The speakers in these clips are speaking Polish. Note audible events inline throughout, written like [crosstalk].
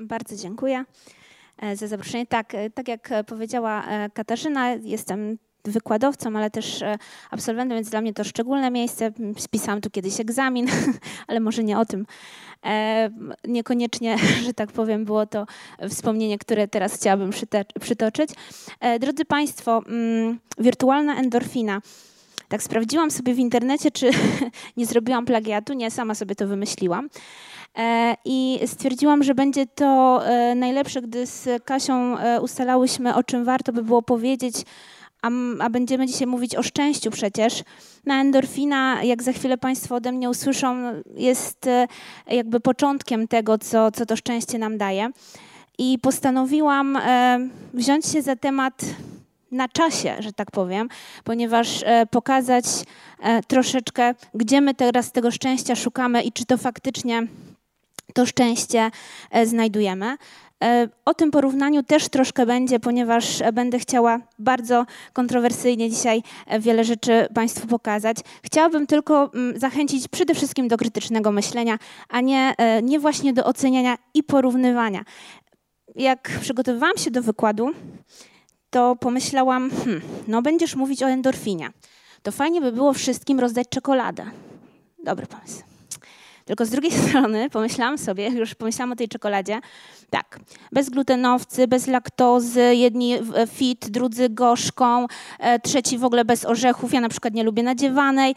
Bardzo dziękuję e, za zaproszenie. Tak, e, tak jak powiedziała e, Katarzyna, jestem wykładowcą, ale też absolwentem, więc dla mnie to szczególne miejsce. Spisałam tu kiedyś egzamin, [laughs] ale może nie o tym. Niekoniecznie, [laughs] że tak powiem, było to wspomnienie, które teraz chciałabym przytoczyć. Drodzy Państwo, mm, wirtualna endorfina. Tak sprawdziłam sobie w internecie, czy [laughs] nie zrobiłam plagiatu. Nie, sama sobie to wymyśliłam. E, I stwierdziłam, że będzie to e, najlepsze, gdy z Kasią e, ustalałyśmy, o czym warto by było powiedzieć, a, a, będziemy dzisiaj mówić o szczęściu przecież. Na endorfina, jak za chwilę Państwo ode mnie usłyszą, jest jakby początkiem tego, co, co to szczęście nam daje. I postanowiłam wziąć się za temat na czasie, że tak powiem, ponieważ pokazać troszeczkę, gdzie my teraz tego szczęścia szukamy i czy to faktycznie to szczęście e, znajdujemy. E, o tym porównaniu też troszkę będzie, ponieważ będę chciała bardzo kontrowersyjnie dzisiaj e, wiele rzeczy Państwu pokazać. Chciałabym tylko mm, zachęcić przede wszystkim do krytycznego myślenia, a nie, nie właśnie do oceniania i porównywania. Jak przygotowywałam się do wykładu, to pomyślałam, hmm, no będziesz mówić o endorfinie. To fajnie by było wszystkim rozdać czekoladę. Dobry pomysł. Tylko z drugiej [laughs] strony pomyślałam sobie, już pomyślałam o tej czekoladzie, tak, bezglutenowcy, bez laktozy, jedni fit, drudzy gorzką, e, trzeci w ogóle bez orzechów, ja na przykład nie lubię nadziewanej.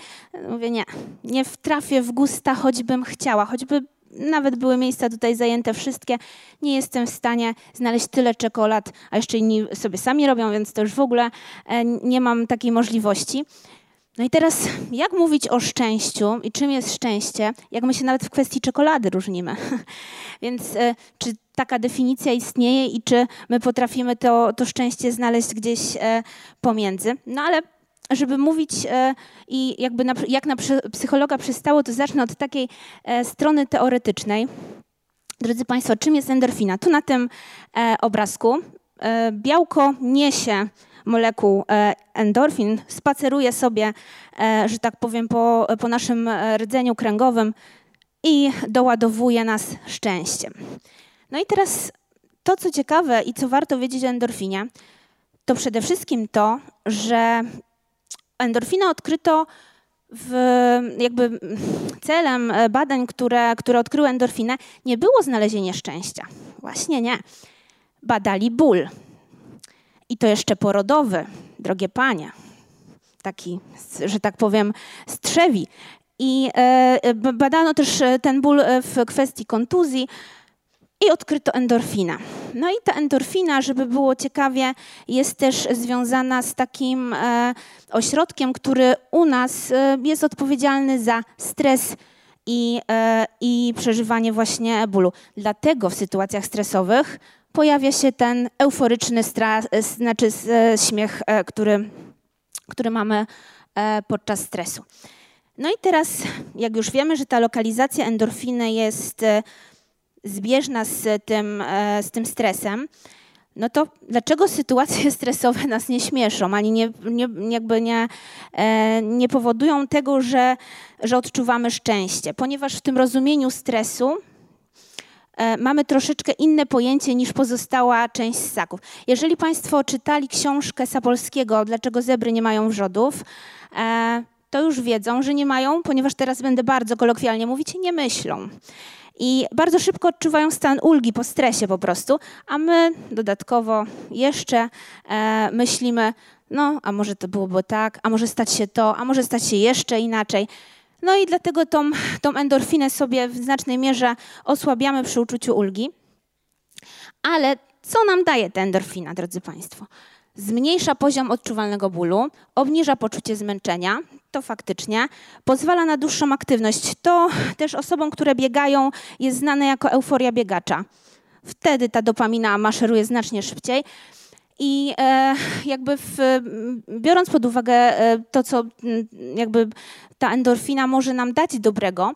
Mówię, nie, nie wtrafię w gusta, choćbym chciała, choćby nawet były miejsca tutaj zajęte wszystkie, nie jestem w stanie znaleźć tyle czekolad, a jeszcze inni sobie sami robią, więc to już w ogóle e, nie mam takiej możliwości. No i teraz, jak mówić o szczęściu i czym jest szczęście, jak my się nawet w kwestii czekolady różnimy? [laughs] Więc e, czy taka definicja istnieje i czy my potrafimy to, to szczęście znaleźć gdzieś e, pomiędzy? No ale żeby mówić e, i jakby na, jak na psychologa przystało, to zacznę od takiej strony teoretycznej. Drodzy Państwo, czym jest endorfina? Tu na tym obrazku białko niesie molekuł e, endorfin, spaceruje sobie, e, że tak powiem, po, po naszym e, rdzeniu kręgowym i doładowuje nas szczęściem. No i teraz to, co ciekawe i co warto wiedzieć o endorfinie, to przede wszystkim to, że endorfinę odkryto w, jakby celem badań, które, które odkryły endorfinę, nie było znalezienie szczęścia. Właśnie nie. Badali ból. I to jeszcze porodowy, drogie panie. Taki, że tak powiem, strzewi. I e, badano też e, ten ból e, w kwestii kontuzji i odkryto endorfina. No i ta endorfina, żeby było ciekawie, jest też związana z takim ośrodkiem, który u nas jest odpowiedzialny za stres i, i przeżywanie właśnie bólu. Dlatego w sytuacjach stresowych pojawia się ten euforyczny stres, znaczy e, śmiech, e, który, który mamy e, podczas stresu. No i teraz, jak już wiemy, że ta lokalizacja endorfiny jest zbieżna z tym, z tym stresem, no to dlaczego sytuacje [laughs] stresowe nas nie śmieszą, ani nie, nie, jakby nie, nie powodują tego, że, że odczuwamy szczęście? Ponieważ w tym rozumieniu stresu E, mamy troszeczkę inne pojęcie niż pozostała część ssaków. Jeżeli Państwo czytali książkę Sapolskiego Dlaczego zebry nie mają wrzodów, e, to już wiedzą, że nie mają, ponieważ teraz będę bardzo kolokwialnie mówić, nie myślą. I bardzo szybko odczuwają stan ulgi po stresie po prostu, a my dodatkowo jeszcze e, myślimy, no, a może to byłoby tak, a może stać się to, a może stać się jeszcze inaczej. No i dlatego tą, tą endorfinę sobie w znacznej mierze osłabiamy przy uczuciu ulgi. Ale co nam daje ta endorfina, drodzy Państwo? Zmniejsza poziom odczuwalnego bólu, obniża poczucie zmęczenia, to faktycznie, pozwala na dłuższą aktywność. To też osobom, które biegają, jest znane jako euforia biegacza. Wtedy ta dopamina maszeruje znacznie szybciej. I e, jakby w, biorąc pod uwagę e, to, co jakby ta endorfina może nam dać dobrego,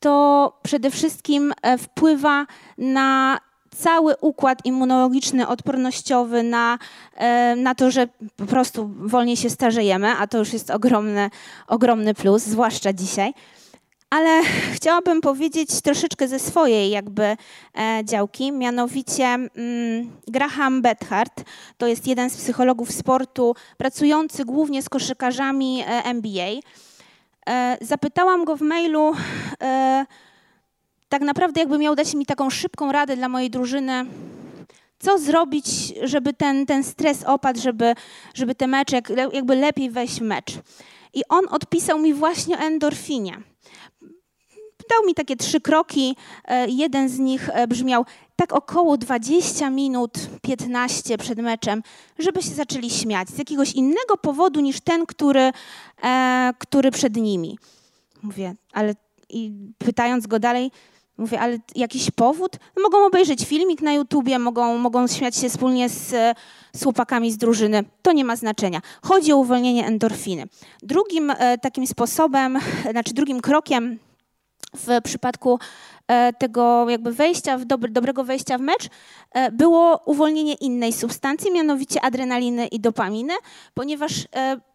to przede wszystkim e, wpływa na cały układ immunologiczny, odpornościowy, na, na to, że po prostu wolniej się starzejemy, a to już jest ogromny, ogromny plus, zwłaszcza dzisiaj. ale [laughs] chciałabym powiedzieć troszeczkę ze swojej jakby e, działki, mianowicie mm, Graham Bethard, to jest jeden z psychologów sportu, pracujący głównie z koszykarzami e, NBA. E, zapytałam go w mailu, tak naprawdę jakby miał dać mi taką szybką radę dla mojej drużyny, co zrobić, żeby ten, ten stres opadł, żeby, żeby te mecze jakby lepiej wejść w mecz. I on odpisał mi właśnie o endorfinie. Dał mi takie trzy kroki. E, jeden z nich e, brzmiał tak około 20 minut, 15 przed meczem, żeby się zaczęli śmiać z jakiegoś innego powodu niż ten, który, e, który przed nimi. Mówię, ale i pytając go dalej, Mówię, ale jakiś powód? No mogą obejrzeć filmik na YouTubie, mogą, mogą śmiać się wspólnie z, z chłopakami z drużyny. To nie ma znaczenia. Chodzi o uwolnienie endorfiny. Drugim e, takim sposobem, znaczy drugim krokiem w przypadku e, tego jakby wejścia, w dobre, dobrego wejścia w mecz, e, było uwolnienie innej substancji, mianowicie adrenaliny i dopaminy, ponieważ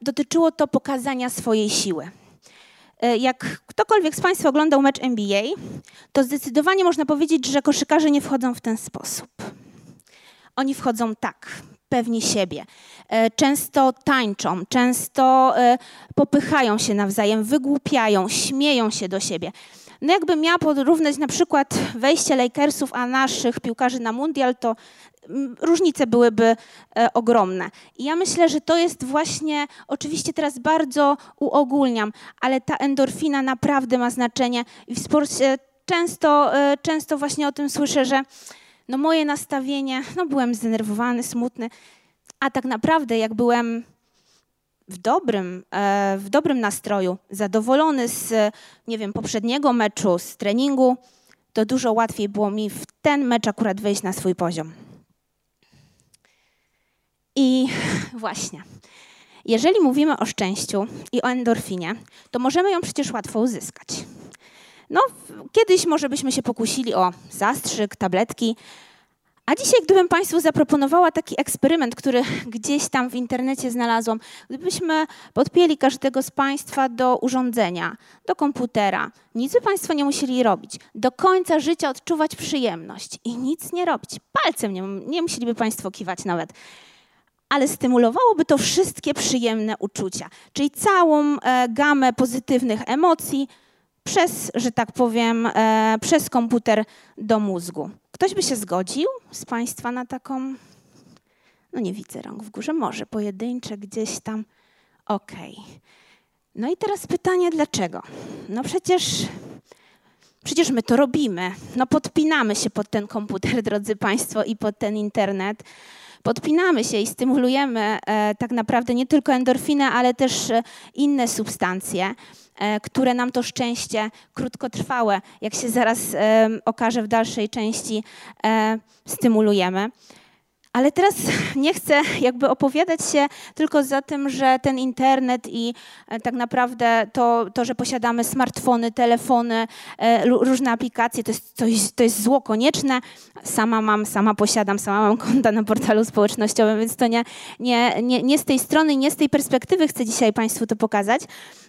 dotyczyło to pokazania swojej siły. E, jak ktokolwiek z Państwa oglądał mecz NBA, to zdecydowanie można powiedzieć, że koszykarze nie wchodzą w ten sposób. Oni wchodzą tak, pewni siebie. E, często tańczą, często e, popychają się nawzajem, wygłupiają, śmieją się do siebie. No jakbym miała porównać na przykład wejście Lakersów, a naszych piłkarzy na mundial, to różnice byłyby e, ogromne. I ja myślę, że to jest właśnie, oczywiście teraz bardzo uogólniam, ale ta endorfina naprawdę ma znaczenie i w sporcie często, e, często właśnie o tym słyszę, że no moje nastawienie, no byłem zdenerwowany, smutny, a tak naprawdę jak byłem w dobrym, e, w dobrym nastroju, zadowolony z, nie wiem, poprzedniego meczu, z treningu, to dużo łatwiej było mi w ten mecz akurat wejść na swój poziom. I [laughs] właśnie, jeżeli mówimy o szczęściu i o endorfinie, to możemy ją przecież łatwo uzyskać. No, kiedyś może byśmy się pokusili o zastrzyk, tabletki, a dzisiaj, gdybym Państwu zaproponowała taki eksperyment, który gdzieś tam w internecie znalazłam, gdybyśmy podpięli każdego z Państwa do urządzenia, do komputera, nic by Państwo nie musieli robić, do końca życia odczuwać przyjemność i nic nie robić. Palcem nie, nie musieliby Państwo kiwać nawet ale stymulowałoby to wszystkie przyjemne uczucia, czyli całą e, gamę pozytywnych emocji przez, że tak powiem, e, przez komputer do mózgu. Ktoś by się zgodził z Państwa na taką? No nie widzę rąk w górze, może pojedyncze gdzieś tam. Okej. Okay. No i teraz pytanie, dlaczego? No przecież, przecież my to robimy. No podpinamy się pod ten komputer, [laughs] drodzy Państwo, i pod ten internet podpinamy się i stymulujemy e, tak naprawdę nie tylko endorfinę, ale też e, inne substancje, które nam to szczęście krótkotrwałe, jak się zaraz okaże w dalszej części, stymulujemy. Ale teraz [laughs] nie chcę jakby opowiadać się tylko za tym, że ten internet i e, tak naprawdę to, to że posiadamy smartfony, telefony, e, różne aplikacje, to jest, coś, to jest zło konieczne. Sama mam, sama posiadam, sama mam [laughs] konta na portalu społecznościowym, więc to nie, nie, nie, nie z tej strony nie z tej perspektywy chcę dzisiaj Państwu to pokazać,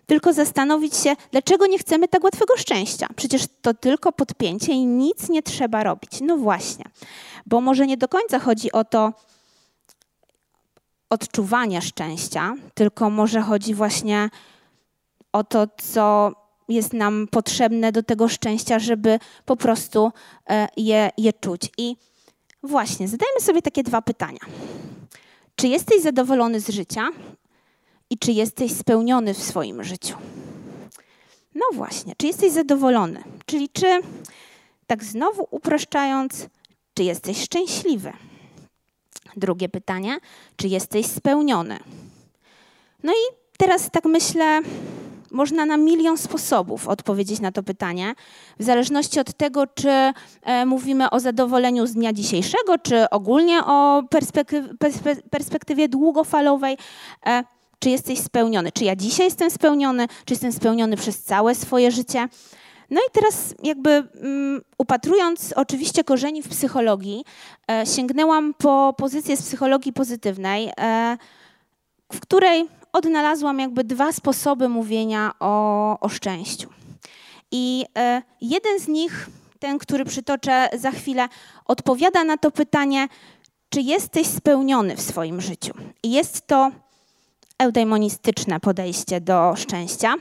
tylko zastanowić się, dlaczego nie chcemy tak łatwego szczęścia. Przecież to tylko podpięcie i nic nie trzeba robić. No właśnie bo może nie do końca chodzi o to odczuwanie szczęścia, tylko może chodzi właśnie o to, co jest nam potrzebne do tego szczęścia, żeby po prostu e, je, je czuć. I właśnie, zadajmy sobie takie dwa pytania. Czy jesteś zadowolony z życia i czy jesteś spełniony w swoim życiu? No właśnie, czy jesteś zadowolony? Czyli czy, tak znowu upraszczając, czy jesteś szczęśliwy? Drugie pytanie, czy jesteś spełniony? No i teraz tak myślę, można na milion sposobów odpowiedzieć na to pytanie, w zależności od tego, czy e, mówimy o zadowoleniu z dnia dzisiejszego, czy ogólnie o perspektywie, długofalowej. E, czy jesteś spełniony? Czy ja dzisiaj jestem spełniony? Czy jestem spełniony przez całe swoje życie? No i teraz jakby um, upatrując oczywiście korzeni w psychologii, e, sięgnęłam po pozycję z psychologii pozytywnej, e, w której odnalazłam jakby dwa sposoby mówienia o, o szczęściu. I e, jeden z nich, ten, który przytoczę za chwilę, odpowiada na to pytanie, czy jesteś spełniony w swoim życiu. I jest to eudaimonistyczne podejście do szczęścia.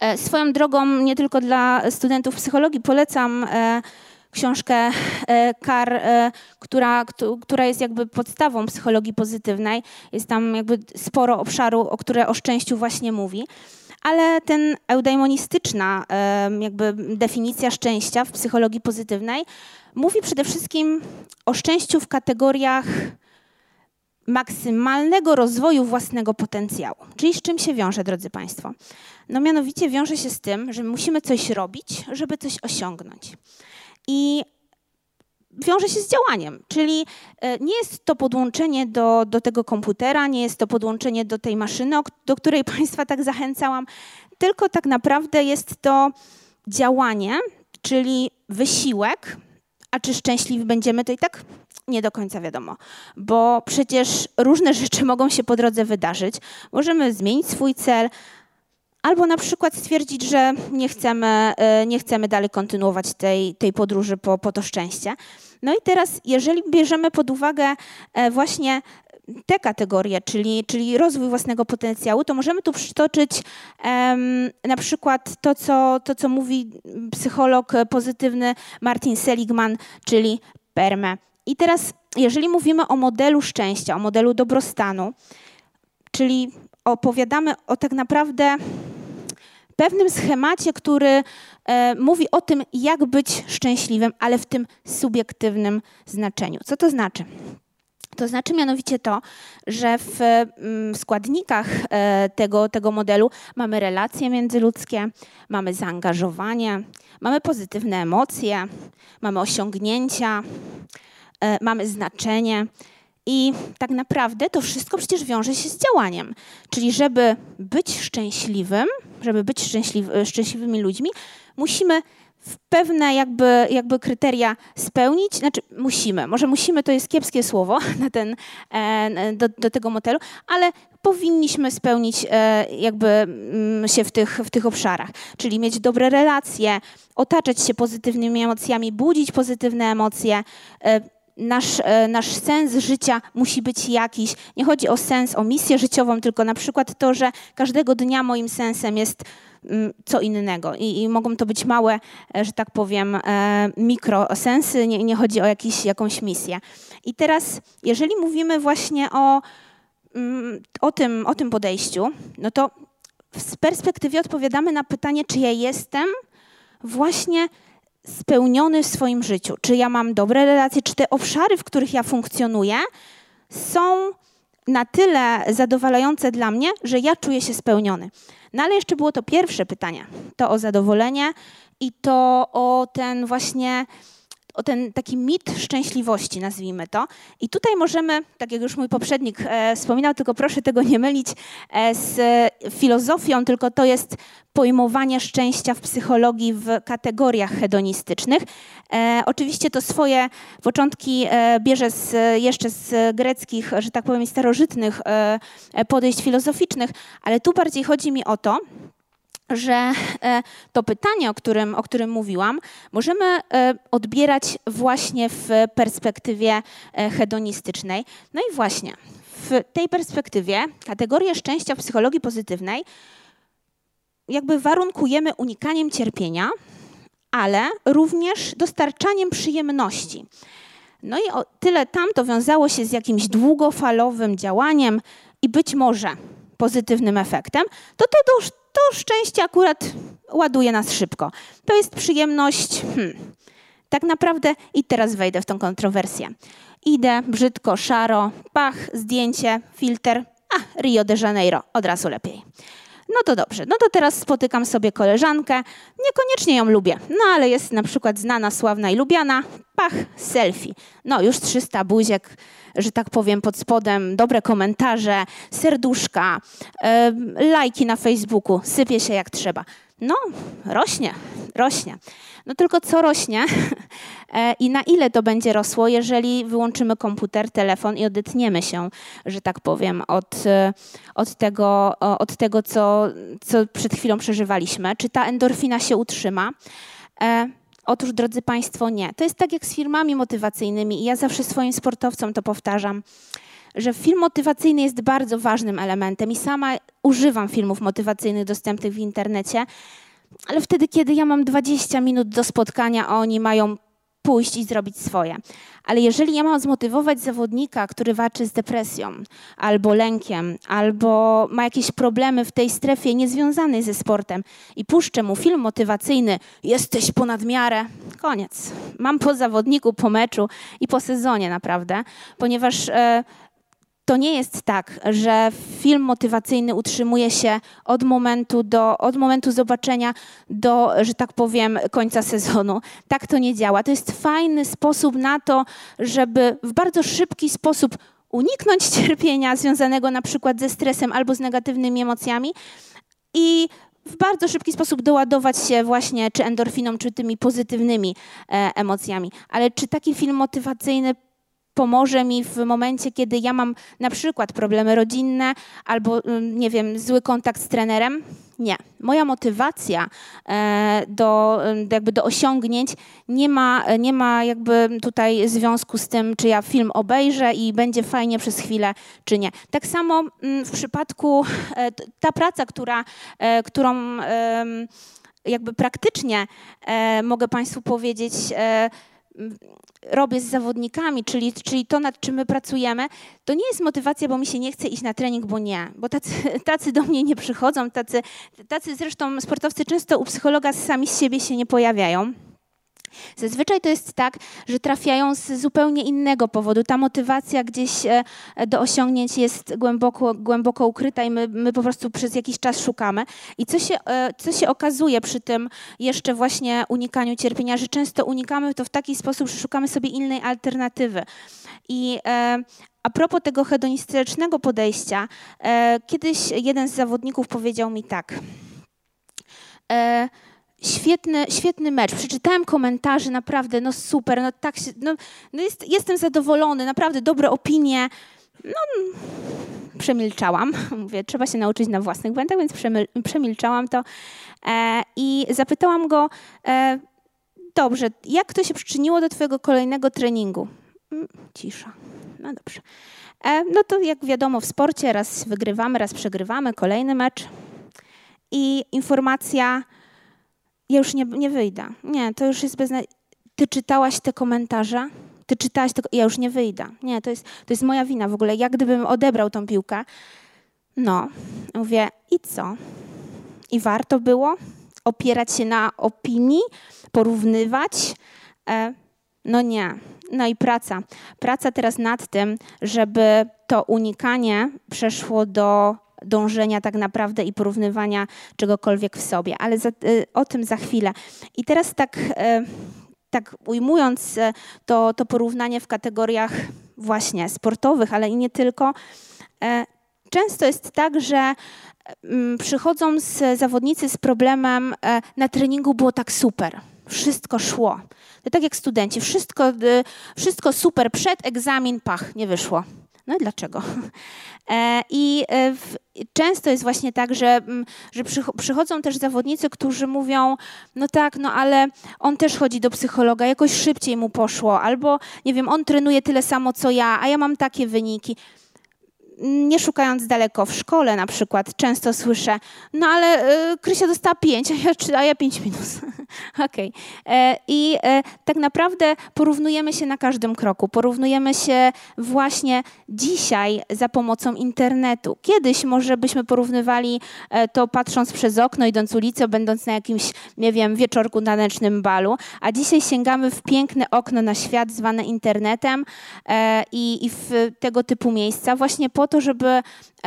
E, swoją drogą, nie tylko dla studentów psychologii, polecam e, książkę Kar, która, która jest jakby podstawą psychologii pozytywnej. Jest tam jakby sporo obszaru, o które o szczęściu właśnie mówi ale ten eudaimonistyczna jakby definicja szczęścia w psychologii pozytywnej mówi przede wszystkim o szczęściu w kategoriach maksymalnego rozwoju własnego potencjału. Czyli z czym się wiąże, drodzy Państwo? No mianowicie wiąże się z tym, że musimy coś robić, żeby coś osiągnąć. I wiąże się z działaniem, czyli e, nie jest to podłączenie do, do tego komputera, nie jest to podłączenie do tej maszyny, do której [laughs] Państwa tak zachęcałam, tylko tak naprawdę jest to działanie, czyli wysiłek, a czy szczęśliwi będziemy, to i tak nie do końca wiadomo, bo przecież różne [laughs] rzeczy mogą się po drodze wydarzyć. Możemy zmienić swój cel, albo na przykład stwierdzić, że nie chcemy, e, nie chcemy dalej kontynuować tej, tej podróży po, po to szczęście. No i teraz, jeżeli bierzemy pod uwagę e, właśnie te kategorie, czyli, czyli rozwój własnego potencjału, to możemy tu przytoczyć um, na przykład to co, to, co mówi psycholog pozytywny Martin Seligman, czyli PERME. I teraz, jeżeli mówimy o modelu szczęścia, o modelu dobrostanu, czyli opowiadamy o tak naprawdę pewnym schemacie, który e, mówi o tym, jak być szczęśliwym, ale w tym subiektywnym znaczeniu. Co to znaczy? To znaczy mianowicie to, że w mm, składnikach e, tego, tego modelu mamy relacje międzyludzkie, mamy zaangażowanie, mamy pozytywne emocje, mamy osiągnięcia, mamy znaczenie. I tak naprawdę to wszystko przecież wiąże się z działaniem. Czyli żeby być szczęśliwym, żeby być szczęśliwy, szczęśliwymi ludźmi, musimy w pewne jakby, jakby kryteria spełnić, znaczy musimy, może musimy to jest kiepskie słowo [laughs] na ten, e, do, do tego modelu, ale powinniśmy spełnić e, jakby mm, się w tych, w tych obszarach, czyli mieć dobre relacje, otaczać się pozytywnymi emocjami, budzić pozytywne emocje, e, nasz, e, nasz sens życia musi być jakiś. Nie chodzi o sens, o misję życiową, tylko na przykład to, że każdego dnia moim sensem jest mm, co innego. I, I, mogą to być małe, e, że tak powiem, e, mikrosensy, nie, nie chodzi o jakiś, jakąś misję. I teraz, jeżeli mówimy właśnie o, mm, o, tym, o tym podejściu, no to z perspektywy odpowiadamy na pytanie, czy ja jestem właśnie spełniony w swoim życiu? Czy ja mam dobre relacje? Czy te obszary, w których ja funkcjonuję, są na tyle zadowalające dla mnie, że ja czuję się spełniony? No ale jeszcze było to pierwsze pytanie, to o zadowolenie i to o ten właśnie o ten taki mit szczęśliwości, nazwijmy to. I tutaj możemy, tak jak już mój poprzednik e, wspominał, tylko proszę tego nie mylić e, z filozofią, tylko to jest pojmowanie szczęścia w psychologii w kategoriach hedonistycznych. E, oczywiście to swoje początki e, bierze z, jeszcze z greckich, że tak powiem, starożytnych e, podejść filozoficznych, ale tu bardziej chodzi mi o to, że e, to pytanie, o którym, o którym mówiłam, możemy e, odbierać właśnie w perspektywie e, hedonistycznej. No i właśnie w tej perspektywie kategorię szczęścia w psychologii pozytywnej jakby warunkujemy unikaniem cierpienia, ale również dostarczaniem przyjemności. No i o tyle tam to wiązało się z jakimś długofalowym działaniem i być może pozytywnym efektem, to to to szczęście akurat ładuje nas szybko. To jest przyjemność. Hmm, tak naprawdę i teraz wejdę w tą kontrowersję. Idę brzydko, szaro, pach, zdjęcie, filtr, a Rio de Janeiro, od razu lepiej. No to dobrze, no to teraz spotykam sobie koleżankę, niekoniecznie ją lubię, no ale jest na przykład znana, sławna i lubiana, pach, selfie. No już 300 buziek, że tak powiem, pod spodem, dobre komentarze, serduszka, yy, lajki na Facebooku, sypie się jak trzeba. No, rośnie, rośnie. No tylko co rośnie [laughs] e, i na ile to będzie rosło, jeżeli wyłączymy komputer, telefon i odetniemy się, że tak powiem, od, e, od tego, od tego co, co przed chwilą przeżywaliśmy. Czy ta endorfina się utrzyma? E, otóż, drodzy Państwo, nie. To jest tak jak z firmami motywacyjnymi i ja zawsze swoim sportowcom to powtarzam że film motywacyjny jest bardzo ważnym elementem i sama używam filmów motywacyjnych dostępnych w internecie, ale wtedy, kiedy ja mam 20 minut do spotkania, a oni mają pójść i zrobić swoje. Ale jeżeli ja mam zmotywować zawodnika, który walczy z depresją, albo lękiem, albo ma jakieś problemy w tej strefie niezwiązanej ze sportem i puszczę mu film motywacyjny, jesteś ponad miarę, koniec. Mam po zawodniku, po meczu i po sezonie naprawdę, ponieważ e, to nie jest tak, że film motywacyjny utrzymuje się od momentu, do, od momentu zobaczenia do, że tak powiem, końca sezonu. Tak to nie działa. To jest fajny sposób na to, żeby w bardzo szybki sposób uniknąć [laughs] cierpienia związanego na przykład ze stresem albo z negatywnymi emocjami i w bardzo szybki sposób doładować się właśnie czy endorfiną, czy tymi pozytywnymi e, emocjami. Ale czy taki film motywacyjny pomoże mi w momencie, kiedy ja mam na przykład problemy rodzinne albo, mm, nie wiem, zły kontakt z trenerem? Nie. Moja motywacja e, do, mm, jakby do osiągnięć nie ma, nie ma jakby tutaj związku z tym, czy ja film obejrzę i będzie fajnie przez chwilę, czy nie. Tak samo mm, w przypadku e, ta praca, która, e, którą jakby praktycznie mogę Państwu powiedzieć, robię z zawodnikami, czyli, czyli to, nad czym my pracujemy, to nie jest motywacja, bo mi się nie chce iść na trening, bo nie. Bo tacy, [laughs] tacy do mnie nie przychodzą, tacy, tacy zresztą sportowcy często u psychologa sami z siebie się nie pojawiają. Zazwyczaj to jest tak, że trafiają z zupełnie innego powodu. Ta motywacja gdzieś e, do osiągnięć jest głęboko, głęboko ukryta i my, my po prostu przez jakiś czas szukamy. I co się, e, co się okazuje przy tym jeszcze właśnie unikaniu cierpienia, że często unikamy to w taki sposób, że szukamy sobie innej alternatywy. I e, a propos tego hedonistycznego podejścia, kiedyś jeden z zawodników powiedział mi tak – Świetny, świetny mecz. Przeczytałem komentarze, naprawdę, no super, no tak się, no, no jest, jestem zadowolony, naprawdę dobre opinie. No, przemilczałam. [laughs] Mówię, trzeba się nauczyć na własnych błędach, więc przemilczałam to e, i zapytałam go, e, dobrze, jak to się przyczyniło do twojego kolejnego treningu? Mm, cisza. No dobrze. E, no to jak wiadomo w sporcie raz wygrywamy, raz przegrywamy, kolejny mecz i informacja ja już nie, nie wyjdę. Nie, to już jest bez... Ty czytałaś te komentarze? Ty czytałaś. Ja już nie wyjdę. Nie, to jest, to jest moja wina w ogóle. Jak gdybym odebrał tą piłkę. No, mówię, i co? I warto było opierać się na opinii, porównywać? E, no nie. No i praca. Praca teraz nad tym, żeby to unikanie przeszło do dążenia tak naprawdę i porównywania czegokolwiek w sobie, ale za, y, o tym za chwilę. I teraz tak, y, tak ujmując y, to, to porównanie w kategoriach właśnie sportowych, ale i nie tylko, często jest tak, że mm, przychodzą z zawodnicy z problemem na treningu było tak super, wszystko szło. Tak jak studenci, wszystko, wszystko super, przed egzamin, pach, nie wyszło. No i dlaczego? [laughs] E, I e, często jest właśnie tak, że, mm, że przychodzą też zawodnicy, którzy mówią, no tak, no ale on też chodzi do psychologa, jakoś szybciej mu poszło, albo nie wiem, on trenuje tyle samo co ja, a ja mam takie wyniki nie szukając daleko, w szkole na przykład często słyszę, no ale y, Krysia dostała pięć, a ja, a ja pięć minus. [laughs] Okej. Okay. E, I e, tak naprawdę porównujemy się na każdym kroku. Porównujemy się właśnie dzisiaj za pomocą internetu. Kiedyś może byśmy porównywali to patrząc przez okno, idąc ulicą, będąc na jakimś, nie wiem, wieczorku tanecznym balu, a dzisiaj sięgamy w piękne okno na świat zwane internetem i w tego typu miejsca właśnie po to, żeby,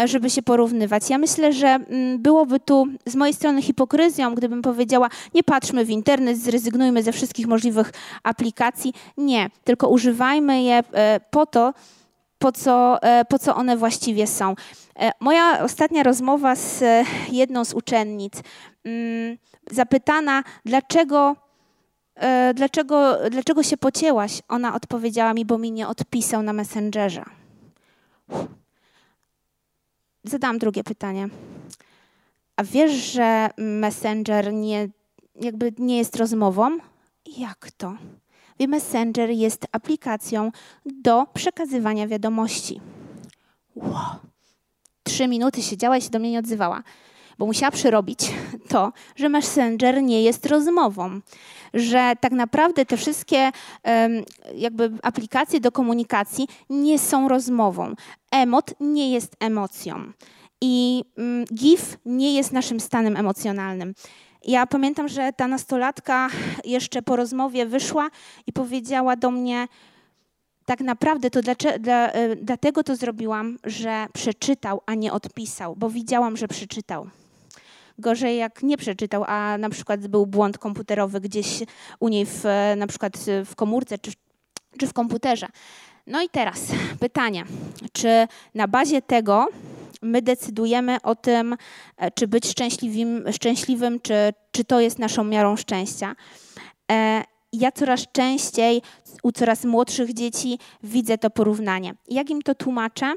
żeby się porównywać. Ja myślę, że mm, byłoby tu z mojej strony hipokryzją, gdybym powiedziała, nie patrzmy w internet, zrezygnujmy ze wszystkich możliwych aplikacji. Nie, tylko używajmy je e, po to, po co, e, po co one właściwie są. E, moja ostatnia rozmowa z jedną z uczennic mm, Zapytana, dlaczego, e, dlaczego, dlaczego się pocięłaś, ona odpowiedziała mi, bo mi nie odpisał na Messengerze. Zadałam drugie pytanie. A wiesz, że Messenger nie, jakby nie jest rozmową? Jak to? Messenger jest aplikacją do przekazywania wiadomości. Wow. Trzy minuty siedziała i się do mnie nie odzywała, bo musiała przyrobić to, że Messenger nie jest rozmową, że tak naprawdę te wszystkie jakby aplikacje do komunikacji nie są rozmową. Emot nie jest emocją i mm, GIF nie jest naszym stanem emocjonalnym. Ja pamiętam, że ta nastolatka jeszcze po rozmowie wyszła i powiedziała do mnie, tak naprawdę to dla, dla, e, dlatego to zrobiłam, że przeczytał, a nie odpisał, bo widziałam, że przeczytał. Gorzej jak nie przeczytał, a na przykład był błąd komputerowy gdzieś u niej w, na przykład w komórce czy, czy w komputerze. No i teraz pytanie, czy na bazie tego my decydujemy o tym, e, czy być szczęśliwym, szczęśliwym czy, czy to jest naszą miarą szczęścia. E, ja coraz częściej u coraz młodszych dzieci widzę to porównanie. Jak im to tłumaczę?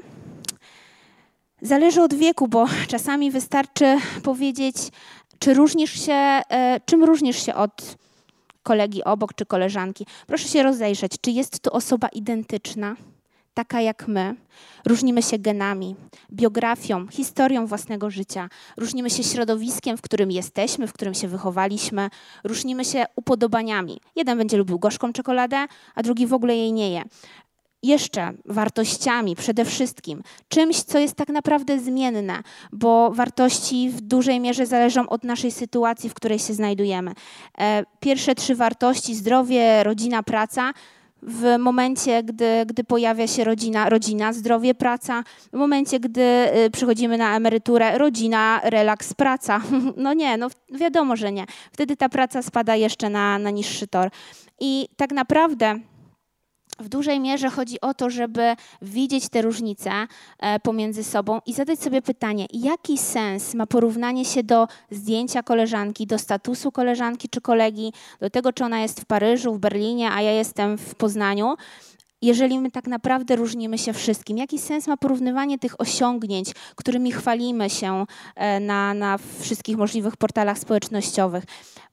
Zależy od wieku, bo czasami wystarczy powiedzieć, czy różnisz się, e, czym różnisz się od kolegi obok czy koleżanki. Proszę się rozejrzeć, czy jest to osoba identyczna taka jak my. Różnimy się genami, biografią, historią własnego życia. Różnimy się środowiskiem, w którym jesteśmy, w którym się wychowaliśmy. Różnimy się upodobaniami. Jeden będzie lubił gorzką czekoladę, a drugi w ogóle jej nie je. Jeszcze wartościami przede wszystkim, czymś, co jest tak naprawdę zmienne, bo wartości w dużej mierze zależą od naszej sytuacji, w której się znajdujemy. E, pierwsze trzy wartości zdrowie, rodzina, praca w momencie, gdy, gdy pojawia się rodzina, rodzina, zdrowie, praca, w momencie, gdy y, przychodzimy na emeryturę, rodzina, relaks, praca. [laughs] No nie, no wiadomo, że nie. Wtedy ta praca spada jeszcze na, na niższy tor. I tak naprawdę w dużej mierze chodzi o to, żeby widzieć te różnice e, pomiędzy sobą i zadać sobie pytanie, jaki sens ma porównanie się do zdjęcia koleżanki, do statusu koleżanki czy kolegi, do tego, czy ona jest w Paryżu, w Berlinie, a ja jestem w Poznaniu, jeżeli my tak naprawdę różnimy się wszystkim? Jaki sens ma porównywanie tych osiągnięć, którymi chwalimy się e, na, na wszystkich możliwych portalach społecznościowych?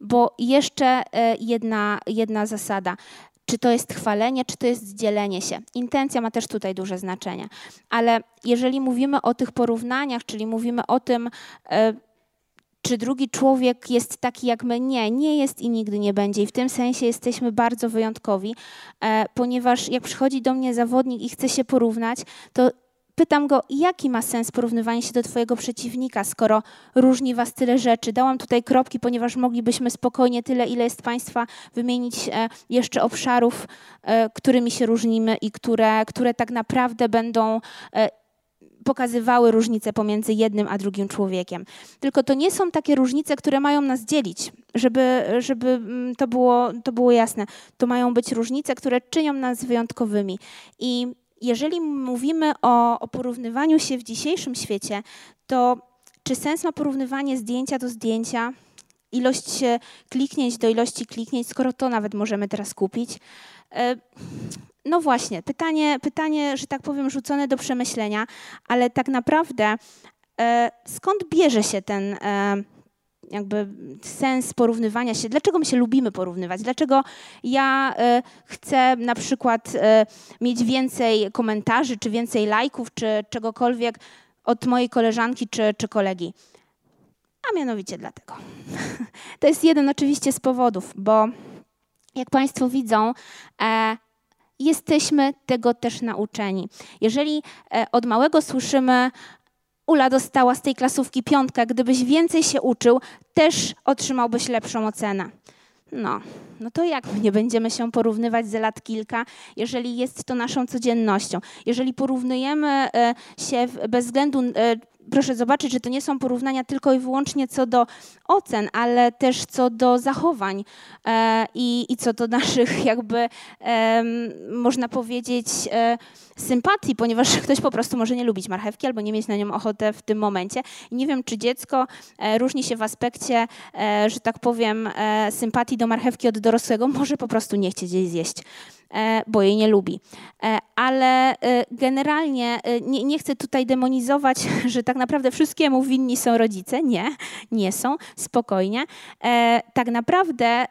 Bo jeszcze e, jedna, jedna zasada czy to jest chwalenie, czy to jest dzielenie się. Intencja ma też tutaj duże znaczenie. Ale jeżeli mówimy o tych porównaniach, czyli mówimy o tym, e, czy drugi człowiek jest taki jak my? Nie, nie jest i nigdy nie będzie. I w tym sensie jesteśmy bardzo wyjątkowi, e, ponieważ jak przychodzi do mnie zawodnik i chce się porównać, to Pytam go, jaki ma sens porównywanie się do Twojego przeciwnika, skoro różni Was tyle rzeczy. Dałam tutaj kropki, ponieważ moglibyśmy spokojnie tyle, ile jest Państwa, wymienić e, jeszcze obszarów, e, którymi się różnimy i które, które tak naprawdę będą e, pokazywały różnice pomiędzy jednym a drugim człowiekiem. Tylko to nie są takie różnice, które mają nas dzielić, żeby, żeby mm, to, było, to było jasne. To mają być różnice, które czynią nas wyjątkowymi. I jeżeli mówimy o, o porównywaniu się w dzisiejszym świecie, to czy sens ma porównywanie zdjęcia do zdjęcia, ilość kliknięć do ilości kliknięć, skoro to nawet możemy teraz kupić? E, no właśnie, pytanie, pytanie, że tak powiem, rzucone do przemyślenia, ale tak naprawdę e, skąd bierze się ten e, jakby sens porównywania się, dlaczego my się lubimy porównywać, dlaczego ja y, chcę na przykład y, mieć więcej komentarzy, czy więcej lajków, czy czegokolwiek od mojej koleżanki czy, czy kolegi. A mianowicie dlatego. [laughs] To jest jeden oczywiście z powodów, bo jak Państwo widzą, e, jesteśmy tego też nauczeni. Jeżeli e, od małego słyszymy Ula dostała z tej klasówki piątkę, gdybyś więcej się uczył, też otrzymałbyś lepszą ocenę. No, no to jak nie będziemy się porównywać za lat kilka, jeżeli jest to naszą codziennością? Jeżeli porównujemy e, się bez względu, e, proszę zobaczyć, że to nie są porównania tylko i wyłącznie co do ocen, ale też co do zachowań e, i, i co do [laughs] naszych jakby, można powiedzieć, e, sympatii, ponieważ [laughs] ktoś po prostu może nie lubić marchewki albo nie mieć na nią ochotę w tym momencie. I nie wiem, czy dziecko e, różni się w aspekcie, że tak powiem, sympatii do marchewki od dorosłego, może po prostu nie chcieć jej zjeść. E, bo jej nie lubi. E, ale e, generalnie nie, nie chcę tutaj demonizować, [laughs] że tak naprawdę wszystkiemu winni są rodzice. Nie, nie są, spokojnie. Tak naprawdę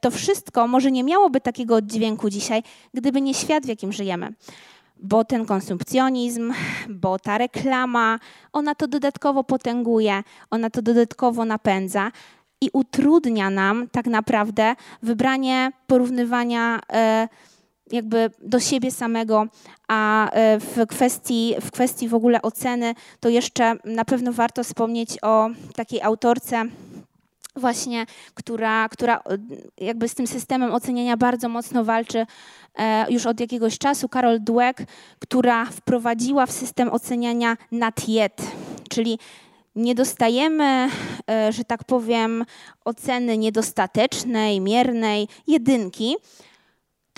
to wszystko może nie miałoby takiego oddźwięku dzisiaj, gdyby nie świat, w jakim żyjemy bo ten konsumpcjonizm, bo ta reklama, ona to dodatkowo potęguje, ona to dodatkowo napędza i utrudnia nam tak naprawdę wybranie porównywania jakby do siebie samego, a e, w kwestii, w kwestii w ogóle oceny, to jeszcze na pewno warto wspomnieć o takiej autorce, właśnie, która, która e, jakby z tym systemem oceniania bardzo mocno walczy e, już od jakiegoś czasu, Carol Dweck, która wprowadziła w system oceniania not yet, czyli nie dostajemy, że tak powiem, oceny niedostatecznej, miernej, jedynki,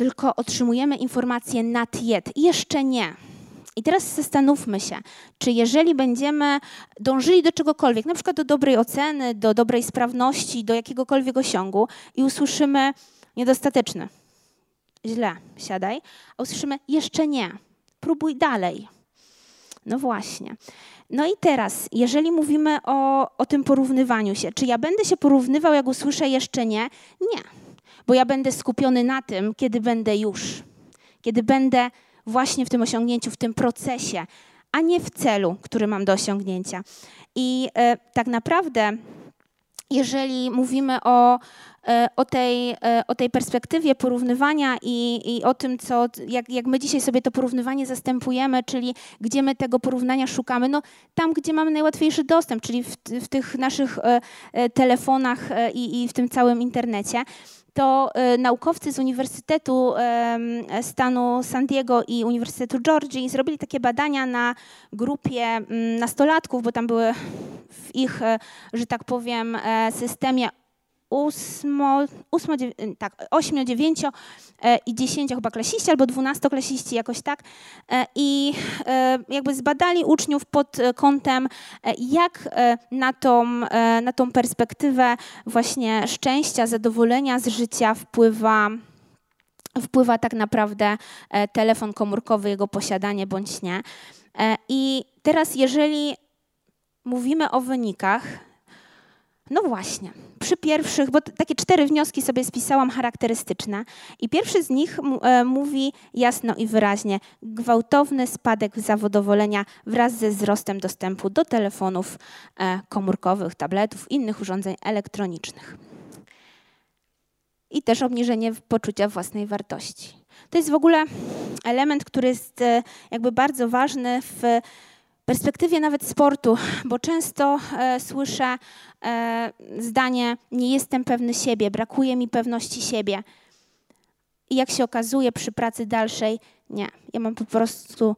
tylko otrzymujemy informację not yet, jeszcze nie. I teraz zastanówmy się, czy jeżeli będziemy dążyli do czegokolwiek, na przykład do dobrej oceny, do dobrej sprawności, do jakiegokolwiek osiągu i usłyszymy niedostateczny, źle, siadaj, a usłyszymy jeszcze nie, próbuj dalej. No właśnie. No i teraz, jeżeli mówimy o, o tym porównywaniu się, czy ja będę się porównywał, jak usłyszę jeszcze nie? Nie bo ja będę skupiony na tym, kiedy będę już, kiedy będę właśnie w tym osiągnięciu, w tym procesie, a nie w celu, który mam do osiągnięcia. I e, tak naprawdę, jeżeli mówimy o, o, tej, e, o tej perspektywie porównywania i, i o tym, co, jak, jak my dzisiaj sobie to porównywanie zastępujemy, czyli gdzie my tego porównania szukamy, no tam, gdzie mamy najłatwiejszy dostęp, czyli w, w tych naszych e, e telefonach e, i, i w tym całym internecie to e, naukowcy z Uniwersytetu stanu San Diego i Uniwersytetu Georgii zrobili takie badania na grupie mm, nastolatków, bo tam były w ich, e, że tak powiem, e, systemie ósmo, ósmo, tak, 8, 9 e, i 10 chyba klasiści albo 12 klasiści jakoś tak e, i e, jakby zbadali uczniów pod kątem jak na tą, na tą perspektywę właśnie szczęścia, zadowolenia z życia wpływa wpływa tak naprawdę telefon komórkowy, jego posiadanie bądź nie. I teraz jeżeli mówimy o wynikach, no właśnie, przy pierwszych, bo takie cztery wnioski sobie spisałam charakterystyczne i pierwszy z nich e, mówi jasno i wyraźnie gwałtowny spadek zawodowolenia wraz ze wzrostem dostępu do telefonów e, komórkowych, tabletów, innych urządzeń elektronicznych. I też obniżenie poczucia własnej wartości. To jest w ogóle element, który jest e, jakby bardzo ważny w perspektywie nawet sportu, bo często e, słyszę e, zdanie: Nie jestem pewny siebie, brakuje mi pewności siebie. I jak się okazuje przy pracy dalszej, nie, ja mam po prostu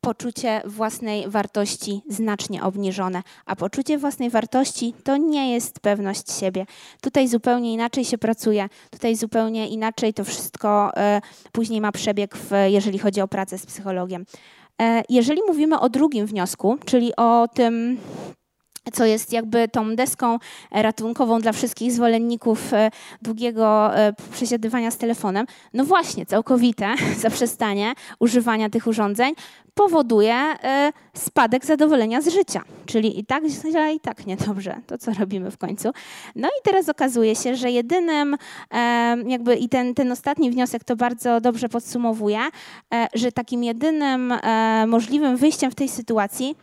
poczucie własnej wartości znacznie obniżone. A poczucie własnej wartości to nie jest pewność siebie. Tutaj zupełnie inaczej się pracuje, tutaj zupełnie inaczej to wszystko e, później ma przebieg, w, jeżeli chodzi o pracę z psychologiem. E, jeżeli mówimy o drugim wniosku, czyli o tym, co jest jakby tą deską ratunkową dla wszystkich zwolenników e, długiego e, przesiadywania z telefonem, no właśnie, całkowite [laughs] zaprzestanie używania tych urządzeń powoduje e, spadek zadowolenia z życia. Czyli i tak źle, i tak niedobrze. To, co robimy w końcu. No i teraz okazuje się, że jedynym, jakby i ten, ten ostatni wniosek to bardzo dobrze podsumowuje, że takim jedynym możliwym wyjściem w tej sytuacji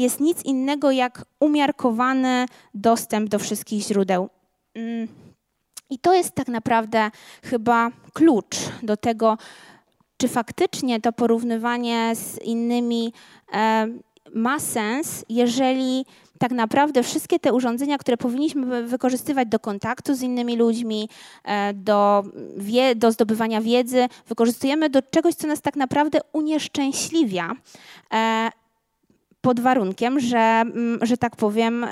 jest nic innego jak umiarkowany dostęp do wszystkich źródeł. Mm. I to jest tak naprawdę chyba klucz do tego, czy faktycznie to porównywanie z innymi e, ma sens, jeżeli tak naprawdę wszystkie te urządzenia, które powinniśmy wykorzystywać do kontaktu z innymi ludźmi, e, do, wie, do zdobywania wiedzy, wykorzystujemy do czegoś, co nas tak naprawdę unieszczęśliwia, e, pod warunkiem, że, mm, że tak powiem, e,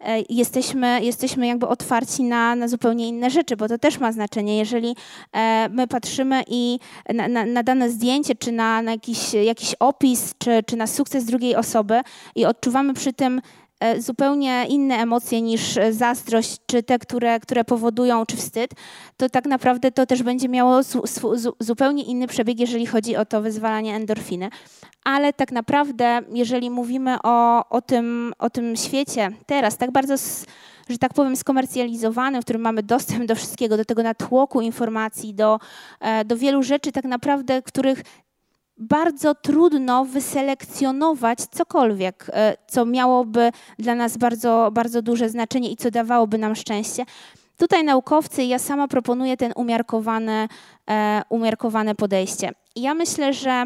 e, jesteśmy, jesteśmy jakby otwarci na, na zupełnie inne rzeczy, bo to też ma znaczenie. Jeżeli e, my patrzymy i na, na, na dane zdjęcie, czy na, na jakiś, jakiś opis, czy, czy na sukces drugiej osoby i odczuwamy przy tym zupełnie inne emocje niż zazdrość, czy te, które, które powodują, czy wstyd, to tak naprawdę to też będzie miało zupełnie inny przebieg, jeżeli chodzi o to wyzwalanie endorfiny. Ale tak naprawdę, jeżeli mówimy o, o, tym, o tym świecie teraz, tak bardzo, że tak powiem, skomercjalizowanym, w którym mamy dostęp do wszystkiego, do tego natłoku informacji, do, e, do wielu rzeczy, tak naprawdę, których bardzo trudno wyselekcjonować cokolwiek, e, co miałoby dla nas bardzo, bardzo duże znaczenie i co dawałoby nam szczęście. Tutaj naukowcy, ja sama proponuję ten umiarkowane, umiarkowane podejście. I ja myślę, że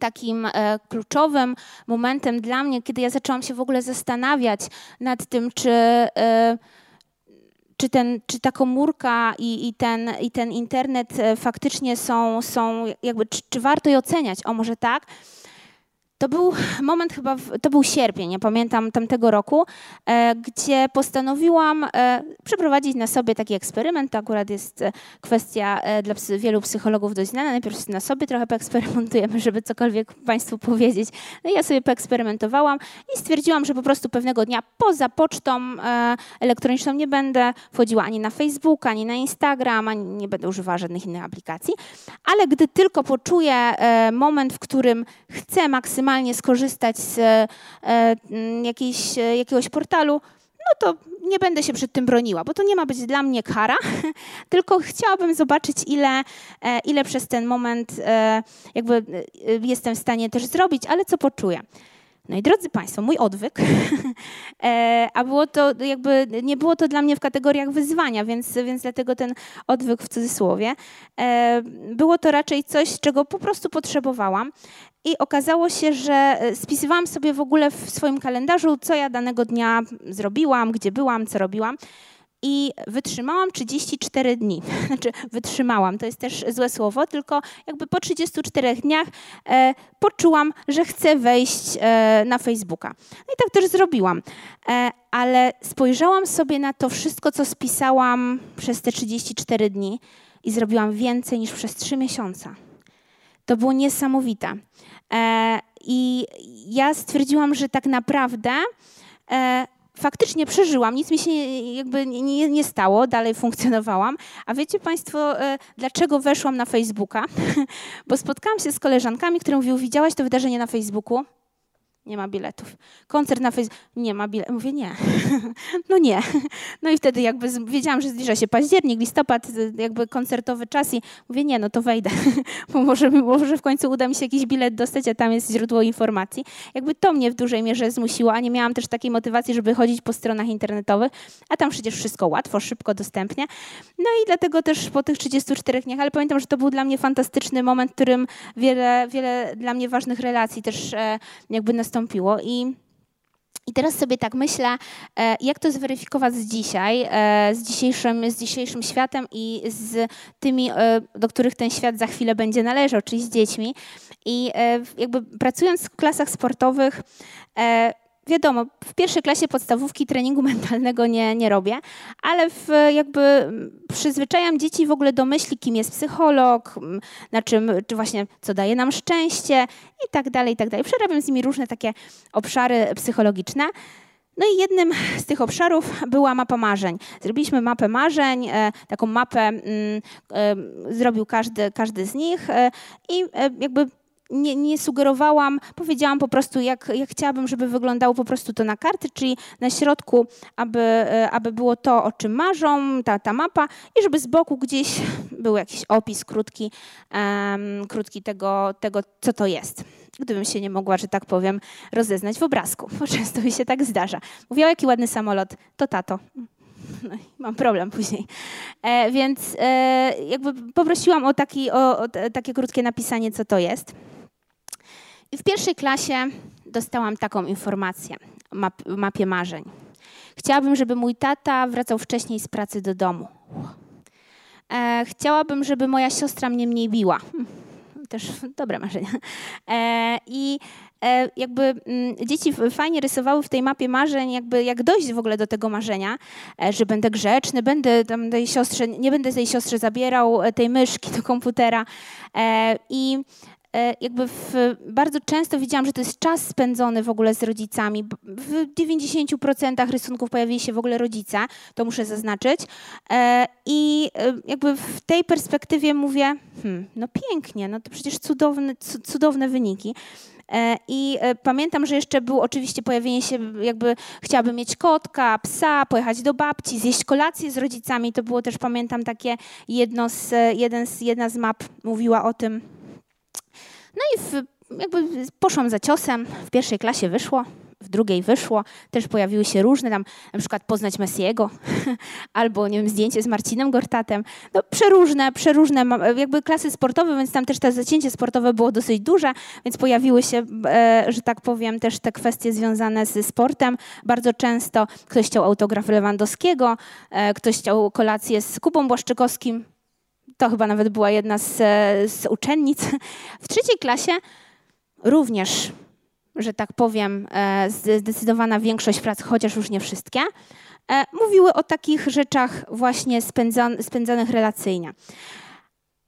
takim e, kluczowym momentem dla mnie, kiedy ja zaczęłam się w ogóle zastanawiać nad tym, czy, e, czy, ten, czy ta komórka i, i, ten, i ten internet e, faktycznie są, są jakby, czy, czy warto je oceniać, o może tak, to był moment chyba, w, to był sierpień, ja pamiętam tamtego roku, e, gdzie postanowiłam e, przeprowadzić na sobie taki eksperyment. To akurat jest e, kwestia e, dla psy, wielu psychologów dość znana. Najpierw na sobie trochę poeksperymentujemy, [laughs] żeby cokolwiek Państwu powiedzieć. No i ja sobie poeksperymentowałam i stwierdziłam, że po prostu pewnego dnia poza pocztą e, elektroniczną nie będę wchodziła ani na Facebook, ani na Instagram, ani nie będę używała żadnych innych aplikacji. Ale gdy tylko poczuję e, moment, w którym chcę maksymalnie maksymalnie skorzystać z e, jakiejś, e, jakiegoś portalu, no to nie będę się przed tym broniła, bo to nie ma być dla mnie kara, [laughs] tylko chciałabym zobaczyć, ile, e, ile przez ten moment jakby jestem w stanie też zrobić, ale co poczuję. No i drodzy Państwo, mój odwyk, [laughs] e, a było to jakby, nie było to dla mnie w kategoriach wyzwania, więc, więc dlatego ten odwyk w cudzysłowie. E, było to raczej coś, czego po prostu potrzebowałam. I okazało się, że spisywałam sobie w ogóle w swoim kalendarzu, co ja danego dnia zrobiłam, gdzie byłam, co robiłam i wytrzymałam 34 dni. [laughs] Znaczy, wytrzymałam, to jest też złe słowo, tylko jakby po 34 dniach e, poczułam, że chcę wejść e, na Facebooka. No i tak też zrobiłam. E, ale spojrzałam sobie na to wszystko, co spisałam przez te 34 dni i zrobiłam więcej niż przez 3 miesiące. To było niesamowite. E, I ja stwierdziłam, że tak naprawdę e, faktycznie przeżyłam, nic mi się jakby nie, nie, stało, dalej funkcjonowałam. A wiecie Państwo, e, dlaczego weszłam na Facebooka? [laughs] Bo spotkałam się z koleżankami, które mówiły, widziałaś to wydarzenie na Facebooku? Nie ma biletów. Koncert na Facebooku, nie ma biletów. Mówię, nie. [laughs] no nie. No i wtedy jakby wiedziałam, że zbliża się październik, listopad, jakby koncertowy czas i mówię, nie, no to wejdę, [laughs] bo może, może w końcu uda mi się jakiś bilet dostać, a tam jest źródło informacji. Jakby to mnie w dużej mierze zmusiło, a nie miałam też takiej motywacji, żeby chodzić po stronach internetowych, a tam przecież wszystko łatwo, szybko, dostępnie. No i dlatego też po tych 34 dniach, ale pamiętam, że to był dla mnie fantastyczny moment, w którym wiele, wiele dla mnie ważnych relacji też e, jakby nastąpiło nastąpiło i i teraz sobie tak myślę, e, jak to zweryfikować z dzisiaj, e, z dzisiejszym, z dzisiejszym światem i z tymi, e, do których ten świat za chwilę będzie należał, czyli z dziećmi. I jakby pracując w klasach sportowych, wiadomo, w pierwszej klasie podstawówki treningu [laughs] mentalnego nie, nie robię, ale w, jakby przyzwyczajam dzieci w ogóle do myśli, kim jest psycholog, na czym, czy właśnie co daje nam szczęście i tak dalej, i tak dalej. Przerabiam z nimi różne takie obszary psychologiczne. No i jednym z tych obszarów była mapa marzeń. Zrobiliśmy mapę marzeń, e, taką mapę mm, e, zrobił każdy, każdy z nich e, i jakby nie, nie, sugerowałam, powiedziałam po prostu, jak, jak chciałabym, żeby wyglądało po prostu to na karty, czyli na środku, aby, e, aby było to, o czym marzą, ta, ta mapa i żeby z boku gdzieś był jakiś opis krótki, um, krótki tego, tego, co to jest. Gdybym się nie mogła, że tak powiem, rozeznać w obrazku, bo często mi się tak zdarza. Mówiła, jaki ładny samolot, to tato. No mam problem później. E, więc e, jakby poprosiłam o, taki, o, o takie krótkie napisanie, co to jest. I w pierwszej klasie dostałam taką informację map, mapie marzeń. Chciałabym, żeby mój tata wracał wcześniej z pracy do domu. E, chciałabym, żeby moja siostra mnie mniej biła. też dobre marzenia. E, I e, jakby mm, dzieci fajnie rysowały w tej mapie marzeń, jakby jak dojść w ogóle do tego marzenia, e, że będę grzeczny, będę tam tej siostrze, nie będę tej siostrze zabierał tej myszki do komputera. I E, jakby w, bardzo często widziałam, że to jest czas spędzony w ogóle z rodzicami. W 90% rysunków pojawili się w ogóle rodzice, to muszę zaznaczyć. E, I e, jakby w tej perspektywie mówię, hmm, no pięknie, no to przecież cudowne, cudowne wyniki. I pamiętam, że jeszcze było oczywiście pojawienie się, jakby chciałabym mieć kotka, psa, pojechać do babci, zjeść kolację z rodzicami. To było też, pamiętam, takie jedno z, jeden z, jedna z map mówiła o tym, no i w, jakby poszłam za ciosem, w pierwszej klasie wyszło, w drugiej wyszło, też pojawiły się różne tam, na przykład poznać Messiego, [laughs] albo nie wiem, zdjęcie z Marcinem Gortatem. No przeróżne, przeróżne, jakby klasy sportowe, więc tam też to zacięcie sportowe było dosyć duże, więc pojawiły się, e, że tak powiem, też te kwestie związane ze sportem. Bardzo często ktoś chciał autograf Lewandowskiego, e, ktoś chciał kolację z Kubą Błaszczykowskim, to chyba nawet była jedna z, z uczennic. W trzeciej klasie również, że tak powiem, e, zdecydowana większość prac, chociaż już nie wszystkie, e, mówiły o takich rzeczach właśnie spędzanych relacyjnie.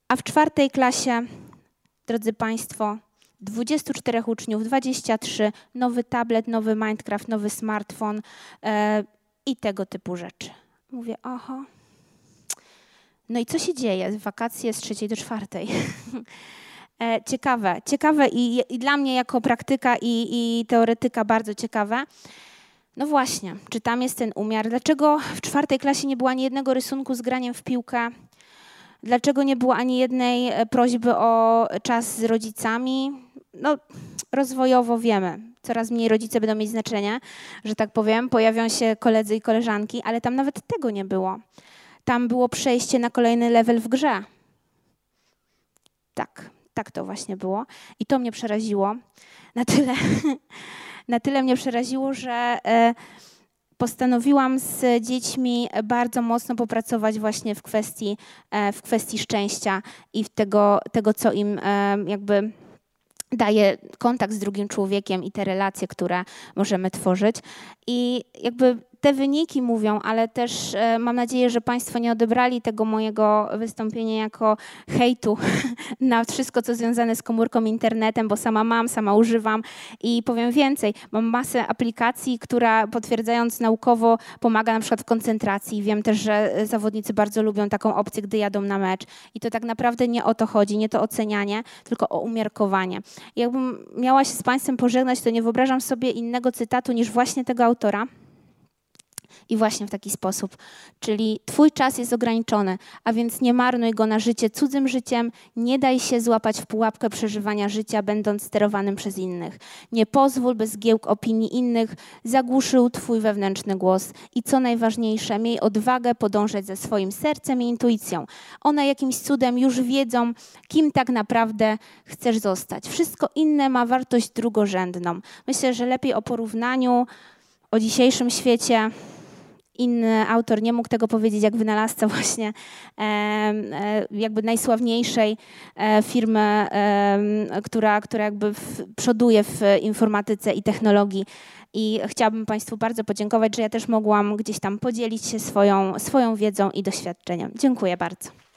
A w czwartej klasie, drodzy Państwo, 24 uczniów, 23, nowy tablet, nowy Minecraft, nowy smartfon e, i tego typu rzeczy. Mówię, oho, no i co się dzieje? Wakacje z trzeciej do czwartej. [laughs] E, ciekawe, ciekawe i, i, dla mnie jako praktyka i, i teoretyka bardzo ciekawe. No właśnie, czy tam jest ten umiar? Dlaczego w czwartej klasie nie było ani jednego rysunku z graniem w piłkę? Dlaczego nie było ani jednej e, prośby o czas z rodzicami? No, rozwojowo wiemy. Coraz mniej rodzice będą mieć znaczenie, że tak powiem. Pojawią się koledzy i koleżanki, ale tam nawet tego nie było. Tam było przejście na kolejny level w grze. Tak, tak to właśnie było. I to mnie przeraziło. Na tyle, [laughs] na tyle mnie przeraziło, że e, postanowiłam z dziećmi bardzo mocno popracować właśnie w kwestii, e, w kwestii szczęścia i tego, tego co im e, jakby daje kontakt z drugim człowiekiem i te relacje, które możemy tworzyć. I jakby te wyniki mówią, ale też e, mam nadzieję, że Państwo nie odebrali tego mojego wystąpienia jako hejtu [laughs] na wszystko, co związane z komórką internetem, bo sama mam, sama używam i powiem więcej, mam masę aplikacji, która potwierdzając naukowo pomaga na przykład w koncentracji. Wiem też, że zawodnicy bardzo lubią taką opcję, gdy jadą na mecz i to tak naprawdę nie o to chodzi, nie to ocenianie, tylko o umiarkowanie. Jakbym miała się z Państwem pożegnać, to nie wyobrażam sobie innego cytatu niż właśnie tego autora i właśnie w taki sposób. Czyli Twój czas jest ograniczony, a więc nie marnuj go na życie cudzym życiem, nie daj się złapać w pułapkę przeżywania życia, będąc sterowanym przez innych. Nie pozwól, by zgiełk opinii innych zagłuszył Twój wewnętrzny głos. I co najważniejsze, miej odwagę podążać ze swoim sercem i intuicją. One jakimś cudem już wiedzą, kim tak naprawdę chcesz zostać. Wszystko inne ma wartość drugorzędną. Myślę, że lepiej o porównaniu, o dzisiejszym świecie inny autor nie mógł tego powiedzieć jak wynalazca [laughs] właśnie jakby najsławniejszej e, firmy, która, która jakby przoduje w informatyce i technologii. I chciałabym Państwu bardzo podziękować, że ja też mogłam gdzieś tam podzielić się swoją, swoją wiedzą i doświadczeniem. Dziękuję bardzo.